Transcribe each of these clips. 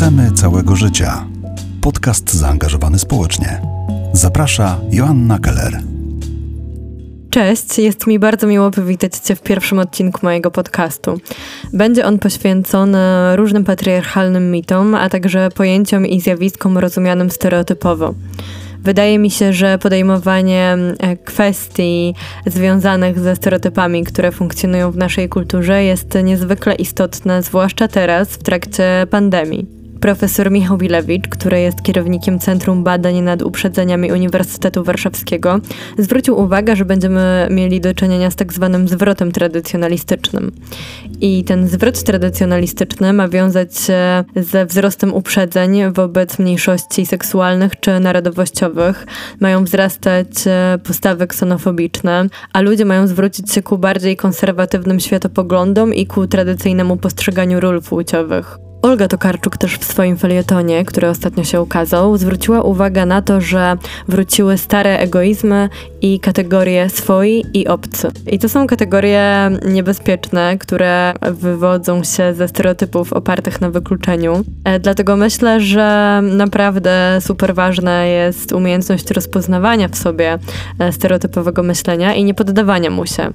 Chcemy całego życia. Podcast zaangażowany społecznie. Zaprasza Joanna Keller. Cześć, jest mi bardzo miło powitać Cię w pierwszym odcinku mojego podcastu. Będzie on poświęcony różnym patriarchalnym mitom, a także pojęciom i zjawiskom rozumianym stereotypowo. Wydaje mi się, że podejmowanie e, kwestii związanych ze stereotypami, które funkcjonują w naszej kulturze, jest niezwykle istotne, zwłaszcza teraz, w trakcie pandemii. Profesor Michał Bilewicz, który jest kierownikiem Centrum Badań nad Uprzedzeniami Uniwersytetu Warszawskiego, zwrócił uwagę, że będziemy mieli do czynienia z tak zwanym zwrotem tradycjonalistycznym. I ten zwrot tradycjonalistyczny ma wiązać się ze wzrostem uprzedzeń wobec mniejszości seksualnych czy narodowościowych. Mają wzrastać e, postawy ksenofobiczne, a ludzie mają zwrócić się ku bardziej konserwatywnym światopoglądom i ku tradycyjnemu postrzeganiu ról płciowych. Olga Tokarczuk też w swoim felietonie, który ostatnio się ukazał, zwróciła uwagę na to, że wróciły stare egoizmy i kategorie swoi i obcy. I to są kategorie niebezpieczne, które wywodzą się ze stereotypów opartych na wykluczeniu. E, dlatego myślę, że naprawdę super ważna jest umiejętność rozpoznawania w sobie e, stereotypowego myślenia i nie poddawania mu się.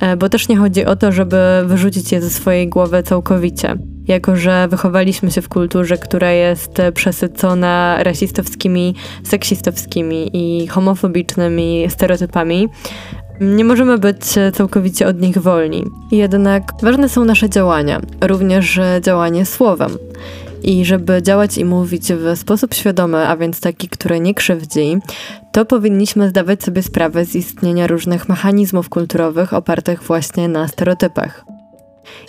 E, bo też nie chodzi o to, żeby wyrzucić je ze swojej głowy całkowicie jako że wychowaliśmy się w kulturze, która jest przesycona rasistowskimi, seksistowskimi i homofobicznymi stereotypami, nie możemy być całkowicie od nich wolni. Jednak ważne są nasze działania, również działanie słowem. I żeby działać i mówić w sposób świadomy, a więc taki, który nie krzywdzi, to powinniśmy zdawać sobie sprawę z istnienia różnych mechanizmów kulturowych opartych właśnie na stereotypach.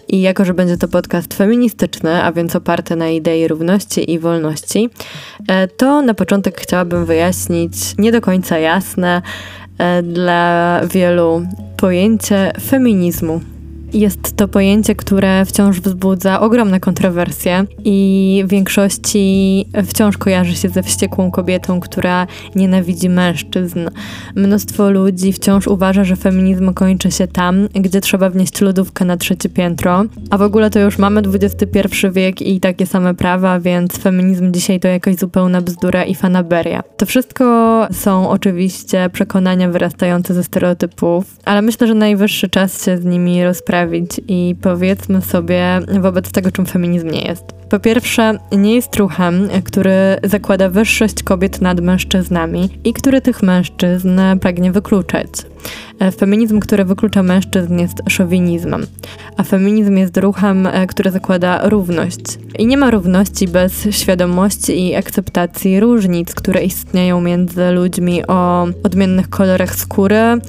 I jako, że będzie to podcast feministyczny, a więc oparty na idei równości i wolności, e, to na początek chciałabym wyjaśnić nie do końca jasne e, dla wielu pojęcie feminizmu. Jest to pojęcie, które wciąż wzbudza ogromne kontrowersje i w większości wciąż kojarzy się ze wściekłą kobietą, która nienawidzi mężczyzn. Mnóstwo ludzi wciąż uważa, że feminizm kończy się tam, gdzie trzeba wnieść lodówkę na trzecie piętro, a w ogóle to już mamy XXI wiek i takie same prawa, więc feminizm dzisiaj to jakaś zupełna bzdura i fanaberia. To wszystko są oczywiście przekonania wyrastające ze stereotypów, ale myślę, że najwyższy czas się z nimi rozprawić i powiedzmy sobie wobec tego, czym feminizm nie jest. Po pierwsze, nie jest ruchem, który zakłada wyższość kobiet nad mężczyznami i który tych mężczyzn pragnie wykluczać. E, feminizm, który wyklucza mężczyzn, jest szowinizmem, a feminizm jest ruchem, e, który zakłada równość. I nie ma równości bez świadomości i akceptacji różnic, które istnieją między ludźmi o odmiennych kolorach skóry, e,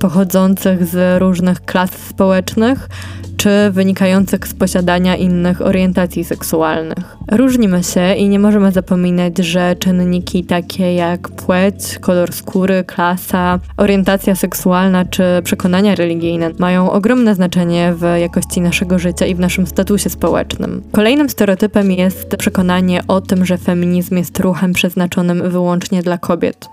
pochodzących z różnych klas społecznych, czy wynikających z posiadania innych orientacji seksualnych. Różnimy się i nie możemy zapominać, że czynniki takie jak płeć, kolor skóry, klasa, orientacja seksualna czy przekonania religijne mają ogromne znaczenie w jakości naszego życia i w naszym statusie społecznym. Kolejnym stereotypem jest przekonanie o tym, że feminizm jest ruchem przeznaczonym wyłącznie dla kobiet.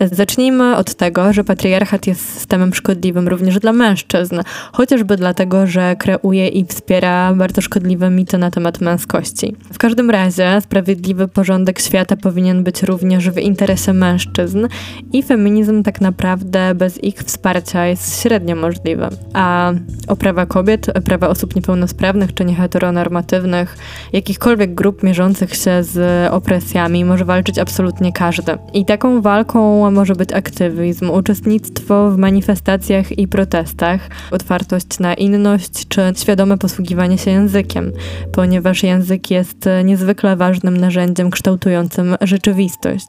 Zacznijmy od tego, że patriarchat jest systemem szkodliwym również dla mężczyzn, chociażby dlatego, że kreuje i wspiera bardzo szkodliwe mity na temat męskości. W każdym razie sprawiedliwy porządek świata powinien być również w interesie mężczyzn i feminizm tak naprawdę bez ich wsparcia jest średnio możliwy. A o prawa kobiet, prawa osób niepełnosprawnych czy nieheteronormatywnych, jakichkolwiek grup mierzących się z opresjami może walczyć absolutnie każdy. I taką walką może być aktywizm, uczestnictwo w manifestacjach i protestach, otwartość na inność czy świadome posługiwanie się językiem, ponieważ język jest niezwykle ważnym narzędziem kształtującym rzeczywistość.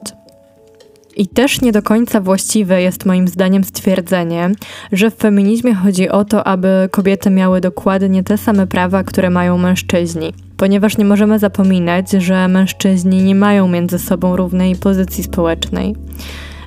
I też nie do końca właściwe jest moim zdaniem stwierdzenie, że w feminizmie chodzi o to, aby kobiety miały dokładnie te same prawa, które mają mężczyźni. Ponieważ nie możemy zapominać, że mężczyźni nie mają między sobą równej pozycji społecznej.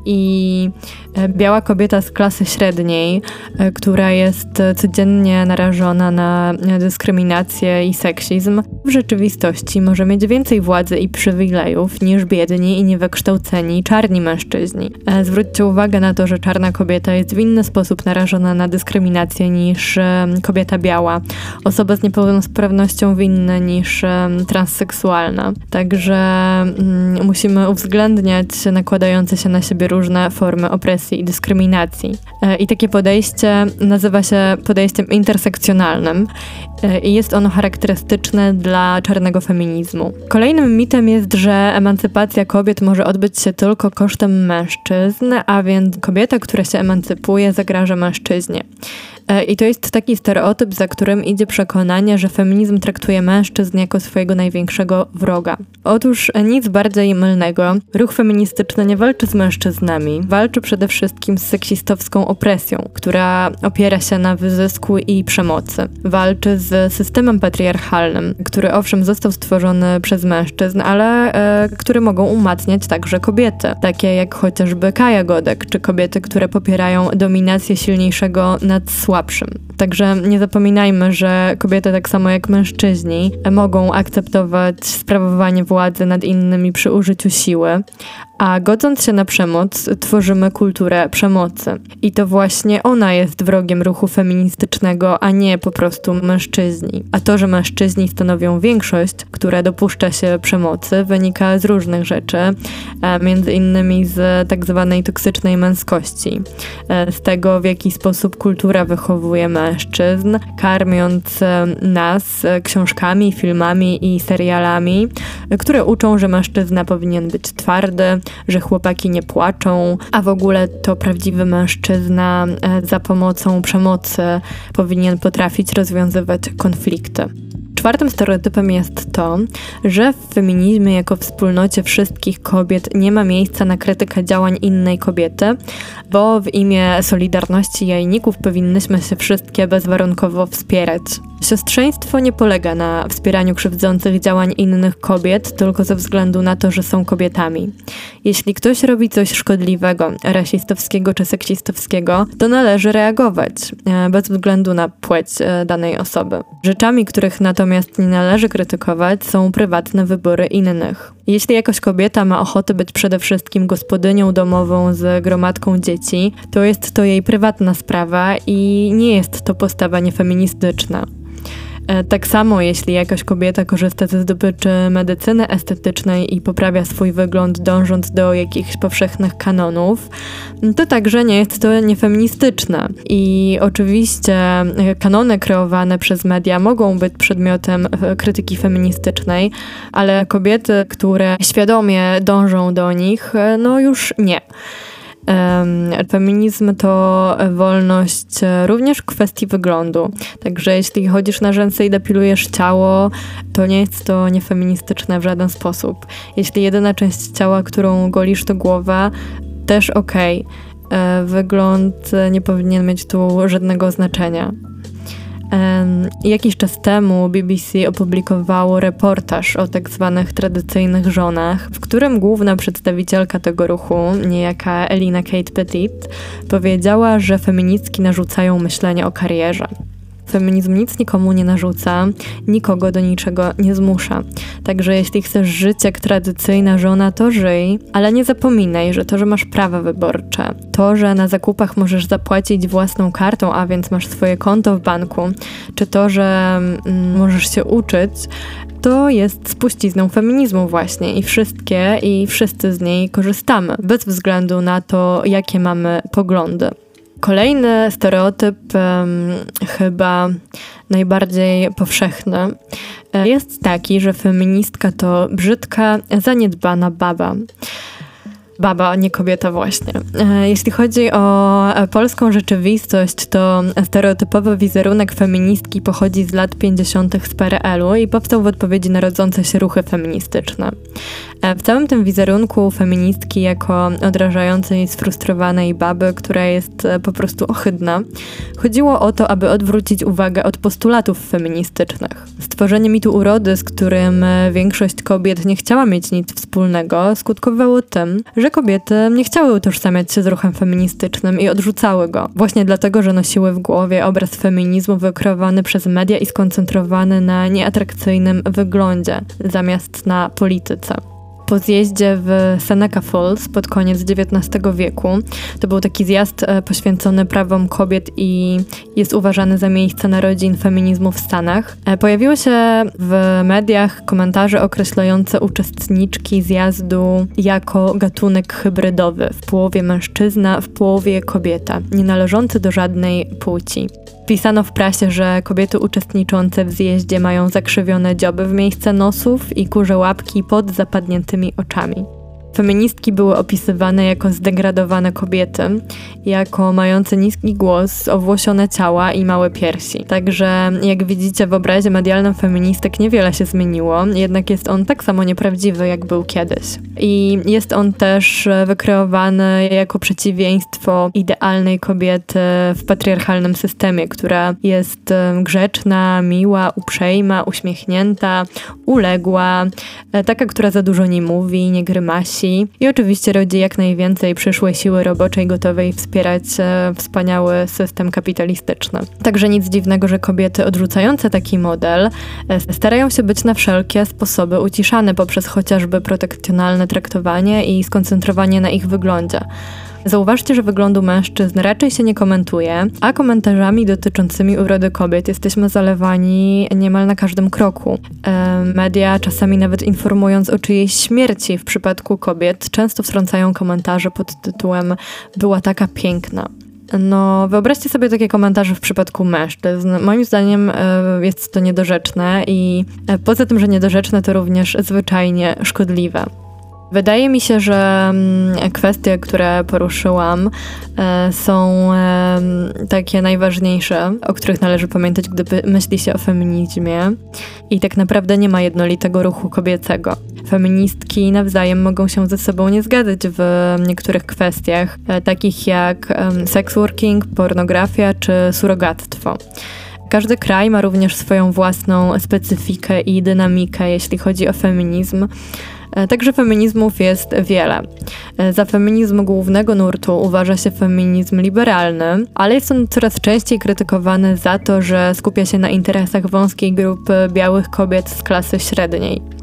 I e, biała kobieta z klasy średniej, e, która jest codziennie narażona na dyskryminację i seksizm, w rzeczywistości może mieć więcej władzy i przywilejów niż biedni i niewykształceni czarni mężczyźni. E, zwróćcie uwagę na to, że czarna kobieta jest w inny sposób narażona na dyskryminację niż kobieta biała, osoba z niepełnosprawnością w inny niż transseksualna. Także mm, musimy uwzględniać nakładające się na siebie różne formy opresji i dyskryminacji. E, I takie podejście nazywa się podejściem intersekcjonalnym e, i jest ono charakterystyczne dla czarnego feminizmu. Kolejnym mitem jest, że emancypacja kobiet może odbyć się tylko kosztem mężczyzn, a więc kobieta, która się emancypuje, zagraża mężczyźnie. E, I to jest taki stereotyp, za którym idzie przekonanie, że feminizm traktuje mężczyzn jako swojego największego wroga. Otóż nic bardziej mylnego. Ruch feministyczny nie walczy z mężczyznami, walczy przede wszystkim z seksistowską opresją, która opiera się na wyzysku i przemocy. Walczy z systemem patriarchalnym, który owszem został stworzony przez mężczyzn, ale e, który mogą umacniać także kobiety, takie jak chociażby Kaja Godek, czy kobiety, które popierają dominację silniejszego nad słabszym słabszym. Także nie zapominajmy, że kobiety, tak samo jak mężczyźni, mogą akceptować sprawowanie władzy nad innymi przy użyciu siły, a godząc się na przemoc, tworzymy kulturę przemocy. I to właśnie ona jest wrogiem ruchu feministycznego, a nie po prostu mężczyźni. A to, że mężczyźni stanowią większość, która dopuszcza się przemocy, wynika z różnych rzeczy, e, między innymi z tak zwanej toksycznej męskości, e, z tego, w jaki sposób kultura wychowuje mężczyzn, karmiąc e, nas książkami, filmami i serialami, które uczą, że mężczyzna powinien być twardy, że chłopaki nie płaczą, a w ogóle to prawdziwy mężczyzna e, za pomocą przemocy powinien potrafić rozwiązywać konflikty. Czwartym stereotypem jest to, że w feminizmie jako wspólnocie wszystkich kobiet nie ma miejsca na krytykę działań innej kobiety, bo w imię solidarności jajników powinnyśmy się wszystkie bezwarunkowo wspierać. Siostrzeństwo nie polega na wspieraniu krzywdzących działań innych kobiet tylko ze względu na to, że są kobietami. Jeśli ktoś robi coś szkodliwego, rasistowskiego czy seksistowskiego, to należy reagować, e, bez względu na płeć e, danej osoby. Rzeczami, których natomiast nie należy krytykować, są prywatne wybory innych. Jeśli jakaś kobieta ma ochotę być przede wszystkim gospodynią domową z gromadką dzieci, to jest to jej prywatna sprawa i nie jest to postawa niefeministyczna. E, tak samo, jeśli jakaś kobieta korzysta ze zdobyczy medycyny estetycznej i poprawia swój wygląd, dążąc do jakichś powszechnych kanonów, to także nie jest to niefeministyczne. I oczywiście e, kanony kreowane przez media mogą być przedmiotem e, krytyki feministycznej, ale kobiety, które świadomie dążą do nich, no już nie. Feminizm to wolność e, również w kwestii wyglądu. Także jeśli chodzisz na rzęsy i depilujesz ciało, to nie jest to niefeministyczne w żaden sposób. Jeśli jedyna część ciała, którą golisz, to głowa, też okej. Okay. E, wygląd nie powinien mieć tu żadnego znaczenia. Jakiś czas temu BBC opublikowało reportaż o tak zwanych tradycyjnych żonach, w którym główna przedstawicielka tego ruchu, niejaka Elina Kate Petit, powiedziała, że feministki narzucają myślenie o karierze. Feminizm nic nikomu nie narzuca, nikogo do niczego nie zmusza. Także jeśli chcesz żyć jak tradycyjna żona, to żyj, ale nie zapominaj, że to, że masz prawa wyborcze, to, że na zakupach możesz zapłacić własną kartą, a więc masz swoje konto w banku, czy to, że mm, możesz się uczyć, to jest spuścizną feminizmu właśnie i wszystkie i wszyscy z niej korzystamy, bez względu na to, jakie mamy poglądy. Kolejny stereotyp, chyba najbardziej powszechny, e, jest taki, że feministka to brzydka, zaniedbana baba baba, a nie kobieta właśnie. E, jeśli chodzi o e, polską rzeczywistość, to stereotypowy wizerunek feministki pochodzi z lat 50. z PRL-u i powstał w odpowiedzi na rodzące się ruchy feministyczne. E, w całym tym wizerunku feministki jako odrażającej, sfrustrowanej baby, która jest po prostu ohydna, chodziło o to, aby odwrócić uwagę od postulatów feministycznych. Stworzenie mitu urody, z którym większość kobiet nie chciała mieć nic wspólnego, skutkowało tym, że że kobiety nie chciały utożsamiać się z ruchem feministycznym i odrzucały go. Właśnie dlatego, że nosiły w głowie obraz feminizmu wykreowany przez media i skoncentrowany na nieatrakcyjnym wyglądzie zamiast na polityce po zjeździe w Seneca Falls pod koniec XIX wieku. To był taki zjazd e, poświęcony prawom kobiet i jest uważany za miejsce narodzin feminizmu w Stanach. E, pojawiły się w mediach komentarze określające uczestniczki zjazdu jako gatunek hybrydowy, w połowie mężczyzna, w połowie kobieta, nie należący do żadnej płci. Pisano w prasie, że kobiety uczestniczące w zjeździe mają zakrzywione dzioby w miejsce nosów i kurze łapki pod zapadniętymi oczami. Feministki były opisywane jako zdegradowane kobiety, jako mające niski głos, owłosione ciała i małe piersi. Także jak widzicie w obrazie medialnym feministek niewiele się zmieniło, jednak jest on tak samo nieprawdziwy jak był kiedyś. I jest on też wykreowany jako przeciwieństwo idealnej kobiety w patriarchalnym systemie, która jest grzeczna, miła, uprzejma, uśmiechnięta, uległa, e, taka, która za dużo nie mówi, nie grymasi, i oczywiście rodzi jak najwięcej przyszłej siły roboczej gotowej wspierać e, wspaniały system kapitalistyczny. Także nic dziwnego, że kobiety odrzucające taki model e, starają się być na wszelkie sposoby uciszane poprzez chociażby protekcjonalne traktowanie i skoncentrowanie na ich wyglądzie. Zauważcie, że wyglądu mężczyzn raczej się nie komentuje, a komentarzami dotyczącymi urody kobiet jesteśmy zalewani niemal na każdym kroku. E, media, czasami nawet informując o czyjejś śmierci w przypadku kobiet, często wtrącają komentarze pod tytułem Była taka piękna. No, wyobraźcie sobie takie komentarze w przypadku mężczyzn. Moim zdaniem e, jest to niedorzeczne i e, poza tym, że niedorzeczne, to również zwyczajnie szkodliwe. Wydaje mi się, że mm, kwestie, które poruszyłam, e, są takie najważniejsze, o których należy pamiętać, gdy myśli się o feminizmie. I tak naprawdę nie ma jednolitego ruchu kobiecego. Feministki nawzajem mogą się ze sobą nie zgadzać w niektórych kwestiach, e, takich jak sex working, pornografia czy surrogactwo. Każdy kraj ma również swoją własną specyfikę i dynamikę, jeśli chodzi o feminizm. E, także feminizmów jest wiele. E, za feminizm głównego nurtu uważa się feminizm liberalny, ale jest on coraz częściej krytykowany za to, że skupia się na interesach wąskiej grupy białych kobiet z klasy średniej.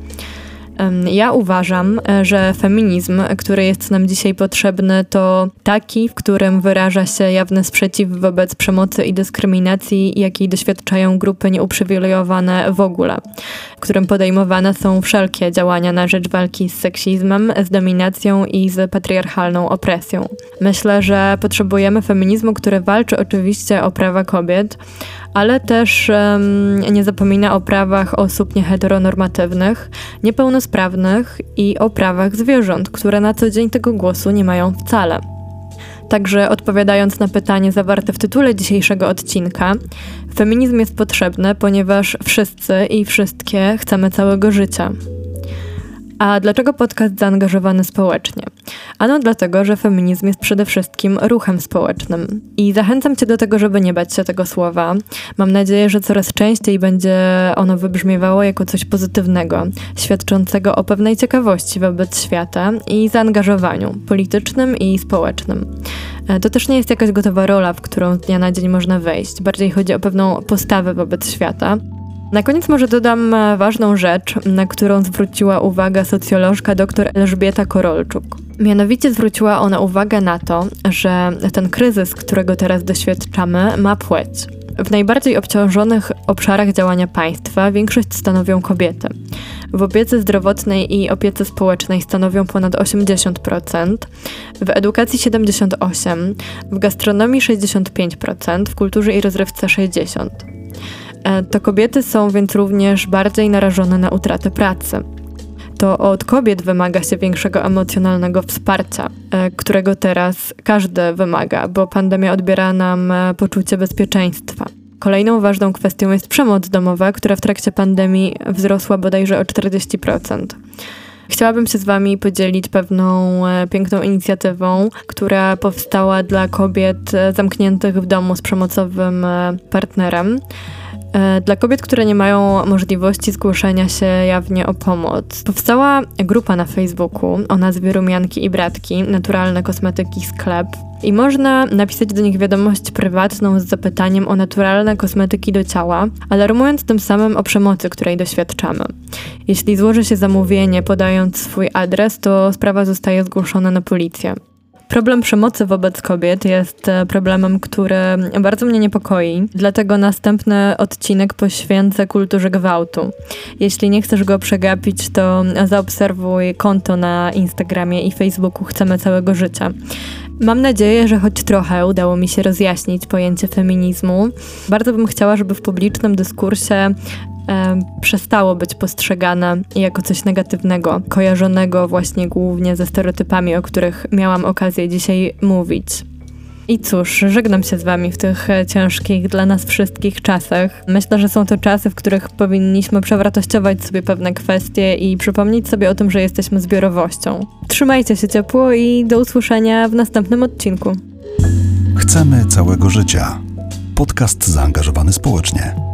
Ja uważam, e, że feminizm, który jest nam dzisiaj potrzebny, to taki, w którym wyraża się jawny sprzeciw wobec przemocy i dyskryminacji, jakiej doświadczają grupy nieuprzywilejowane w ogóle, w którym podejmowane są wszelkie działania na rzecz walki z seksizmem, z dominacją i z patriarchalną opresją. Myślę, że potrzebujemy feminizmu, który walczy oczywiście o prawa kobiet, ale też um, nie zapomina o prawach osób nieheteronormatywnych, niepełnosprawnych i o prawach zwierząt, które na co dzień tego głosu nie mają wcale. Także odpowiadając na pytanie zawarte w tytule dzisiejszego odcinka, feminizm jest potrzebny, ponieważ wszyscy i wszystkie chcemy całego życia. A dlaczego podcast zaangażowany społecznie? Ano dlatego, że feminizm jest przede wszystkim ruchem społecznym. I zachęcam Cię do tego, żeby nie bać się tego słowa. Mam nadzieję, że coraz częściej będzie ono wybrzmiewało jako coś pozytywnego, świadczącego o pewnej ciekawości wobec świata i zaangażowaniu politycznym i społecznym. E, to też nie jest jakaś gotowa rola, w którą z dnia na dzień można wejść. Bardziej chodzi o pewną postawę wobec świata. Na koniec może dodam e, ważną rzecz, na którą zwróciła uwagę socjolożka dr Elżbieta Korolczuk. Mianowicie zwróciła ona uwagę na to, że ten kryzys, którego teraz doświadczamy, ma płeć. W najbardziej obciążonych obszarach działania państwa większość stanowią kobiety. W opiece zdrowotnej i opiece społecznej stanowią ponad 80%, w edukacji 78%, w gastronomii 65%, w kulturze i rozrywce 60%. E, to kobiety są więc również bardziej narażone na utratę pracy. To od kobiet wymaga się większego emocjonalnego wsparcia, e, którego teraz każdy wymaga, bo pandemia odbiera nam e, poczucie bezpieczeństwa. Kolejną ważną kwestią jest przemoc domowa, która w trakcie pandemii wzrosła bodajże o 40%. Chciałabym się z Wami podzielić pewną piękną inicjatywą, która powstała dla kobiet zamkniętych w domu z przemocowym partnerem. E, dla kobiet, które nie mają możliwości zgłoszenia się jawnie o pomoc. Powstała grupa na Facebooku o nazwie Rumianki i Bratki, naturalne kosmetyki sklep. I można napisać do nich wiadomość prywatną z zapytaniem o naturalne kosmetyki do ciała, alarmując tym samym o przemocy, której doświadczamy. Jeśli złoży się zamówienie podając swój adres, to sprawa zostaje zgłoszona na policję. Problem przemocy wobec kobiet jest e, problemem, który bardzo mnie niepokoi, dlatego następny odcinek poświęcę kulturze gwałtu. Jeśli nie chcesz go przegapić, to zaobserwuj konto na Instagramie i Facebooku Chcemy Całego Życia. Mam nadzieję, że choć trochę udało mi się rozjaśnić pojęcie feminizmu. Bardzo bym chciała, żeby w publicznym dyskursie przestało być postrzegane jako coś negatywnego, kojarzonego właśnie głównie ze stereotypami, o których miałam okazję dzisiaj mówić. I cóż, żegnam się z Wami w tych e, ciężkich dla nas wszystkich czasach. Myślę, że są to czasy, w których powinniśmy przewartościować sobie pewne kwestie i przypomnieć sobie o tym, że jesteśmy zbiorowością. Trzymajcie się ciepło i do usłyszenia w następnym odcinku. Chcemy całego życia. Podcast zaangażowany społecznie.